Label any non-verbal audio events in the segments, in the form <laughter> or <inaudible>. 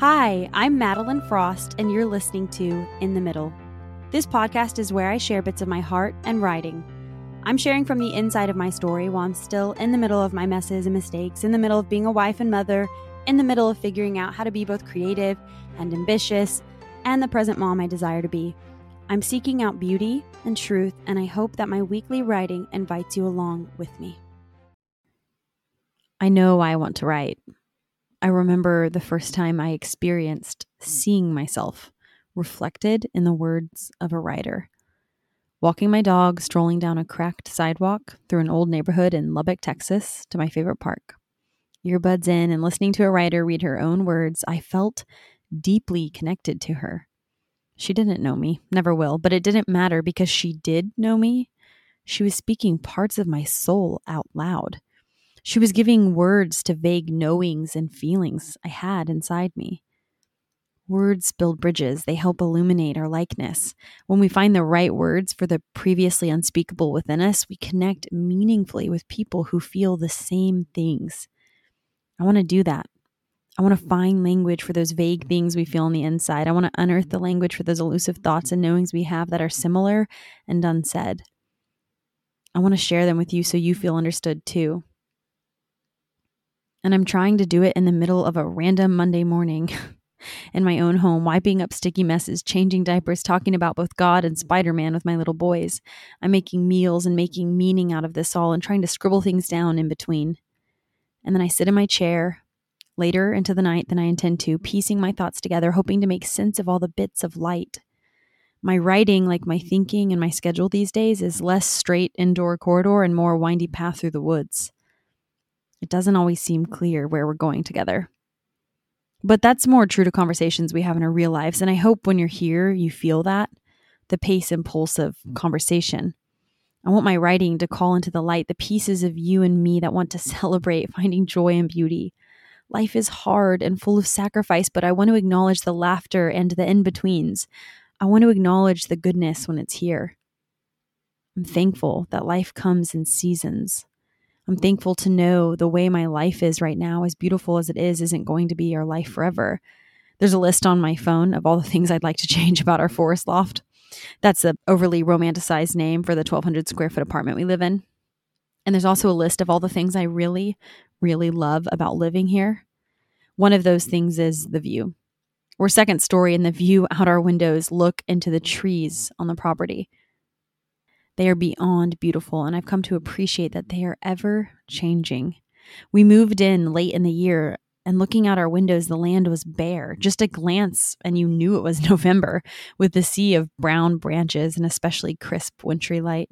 Hi, I'm Madeline Frost, and you're listening to In the Middle. This podcast is where I share bits of my heart and writing. I'm sharing from the inside of my story while I'm still in the middle of my messes and mistakes, in the middle of being a wife and mother, in the middle of figuring out how to be both creative and ambitious, and the present mom I desire to be. I'm seeking out beauty and truth, and I hope that my weekly writing invites you along with me. I know why I want to write. I remember the first time I experienced seeing myself reflected in the words of a writer. Walking my dog, strolling down a cracked sidewalk through an old neighborhood in Lubbock, Texas, to my favorite park. Earbuds in and listening to a writer read her own words, I felt deeply connected to her. She didn't know me, never will, but it didn't matter because she did know me. She was speaking parts of my soul out loud. She was giving words to vague knowings and feelings I had inside me. Words build bridges, they help illuminate our likeness. When we find the right words for the previously unspeakable within us, we connect meaningfully with people who feel the same things. I want to do that. I want to find language for those vague things we feel on the inside. I want to unearth the language for those elusive thoughts and knowings we have that are similar and unsaid. I want to share them with you so you feel understood too. And I'm trying to do it in the middle of a random Monday morning <laughs> in my own home, wiping up sticky messes, changing diapers, talking about both God and Spider Man with my little boys. I'm making meals and making meaning out of this all and trying to scribble things down in between. And then I sit in my chair later into the night than I intend to, piecing my thoughts together, hoping to make sense of all the bits of light. My writing, like my thinking and my schedule these days, is less straight indoor corridor and more windy path through the woods. It doesn't always seem clear where we're going together. But that's more true to conversations we have in our real lives. And I hope when you're here, you feel that the pace and pulse of mm. conversation. I want my writing to call into the light the pieces of you and me that want to <laughs> celebrate finding joy and beauty. Life is hard and full of sacrifice, but I want to acknowledge the laughter and the in betweens. I want to acknowledge the goodness when it's here. I'm thankful that life comes in seasons. I'm thankful to know the way my life is right now, as beautiful as it is, isn't going to be our life forever. There's a list on my phone of all the <laughs> things I'd like to change about our forest loft. That's an overly romanticized name for the 1200 square foot apartment we live in. And there's also a list of all the things I really, really love about living here. One of those things is the view. We're second story, and the view out our windows look into the trees on the property. They are beyond beautiful, and I've come to appreciate that they are ever changing. We moved in late in the year, and looking out our windows, the land was bare. Just a glance, and you knew it was <laughs> November, with the sea of brown branches and especially crisp wintry light.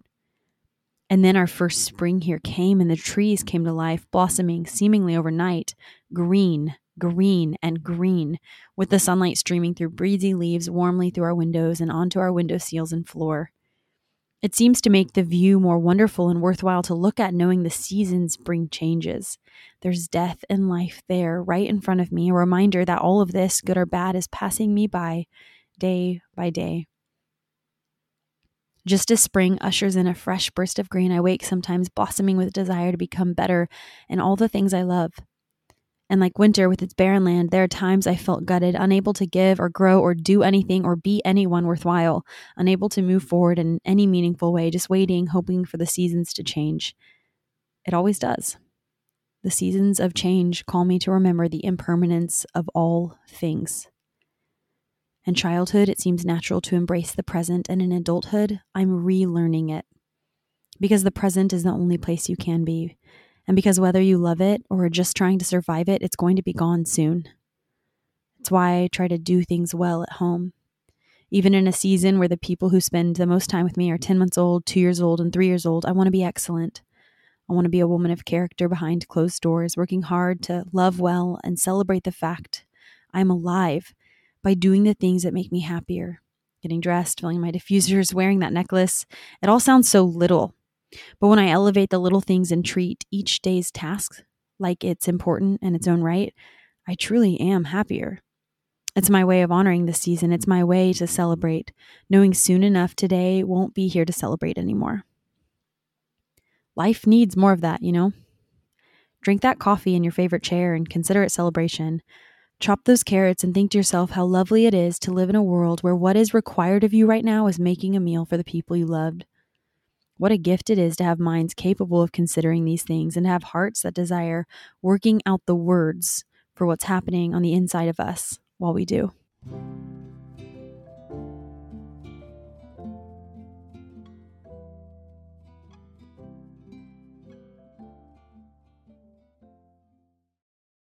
And then our first spring here came, and the trees came to life, blossoming seemingly overnight, green, green, and green, with the sunlight streaming through breezy leaves warmly through our windows and onto our window seals and floor. It seems to make the view more wonderful and worthwhile to look at, knowing the seasons bring changes. There's death and life there, right in front of me, a reminder that all of this, good or bad, is passing me by day by day. Just as spring ushers in a fresh burst of green, I wake sometimes blossoming with desire to become better in all the things I love. And like winter with its barren land, there are times I felt gutted, unable to give or grow or do anything or be anyone worthwhile, unable to move forward in any meaningful way, just waiting, hoping for the seasons to change. It always does. The seasons of change call me to remember the impermanence of all things. In childhood, it seems natural to embrace the present, and in adulthood, I'm relearning it. Because the present is the only place you can be, and because whether you love it or are just trying to survive it, it's going to be gone soon. It's why I try to do things well at home. Even in a season where the people who spend the most time with me are 10 months old, 2 years old, and 3 years old, I want to be excellent. I want to be a woman of character behind closed doors, working hard to love well and celebrate the fact I'm alive by doing the things that make me happier. Getting dressed, filling my diffusers, wearing that necklace. It all sounds so little, but when I elevate the little things and treat each day's task like it's important in its own right, I truly am happier. It's my way of honoring the season. It's my way to celebrate, knowing soon enough today won't be here to celebrate anymore. Life needs more of that, you know? Drink that coffee in your favorite chair and consider it celebration. Chop those carrots and think to yourself how lovely it is to live in a world where what is required of you right now is making a meal for the people you loved. What a gift it is to have minds capable of considering these things and have hearts that desire working out the words for what's happening on the inside of us while we do.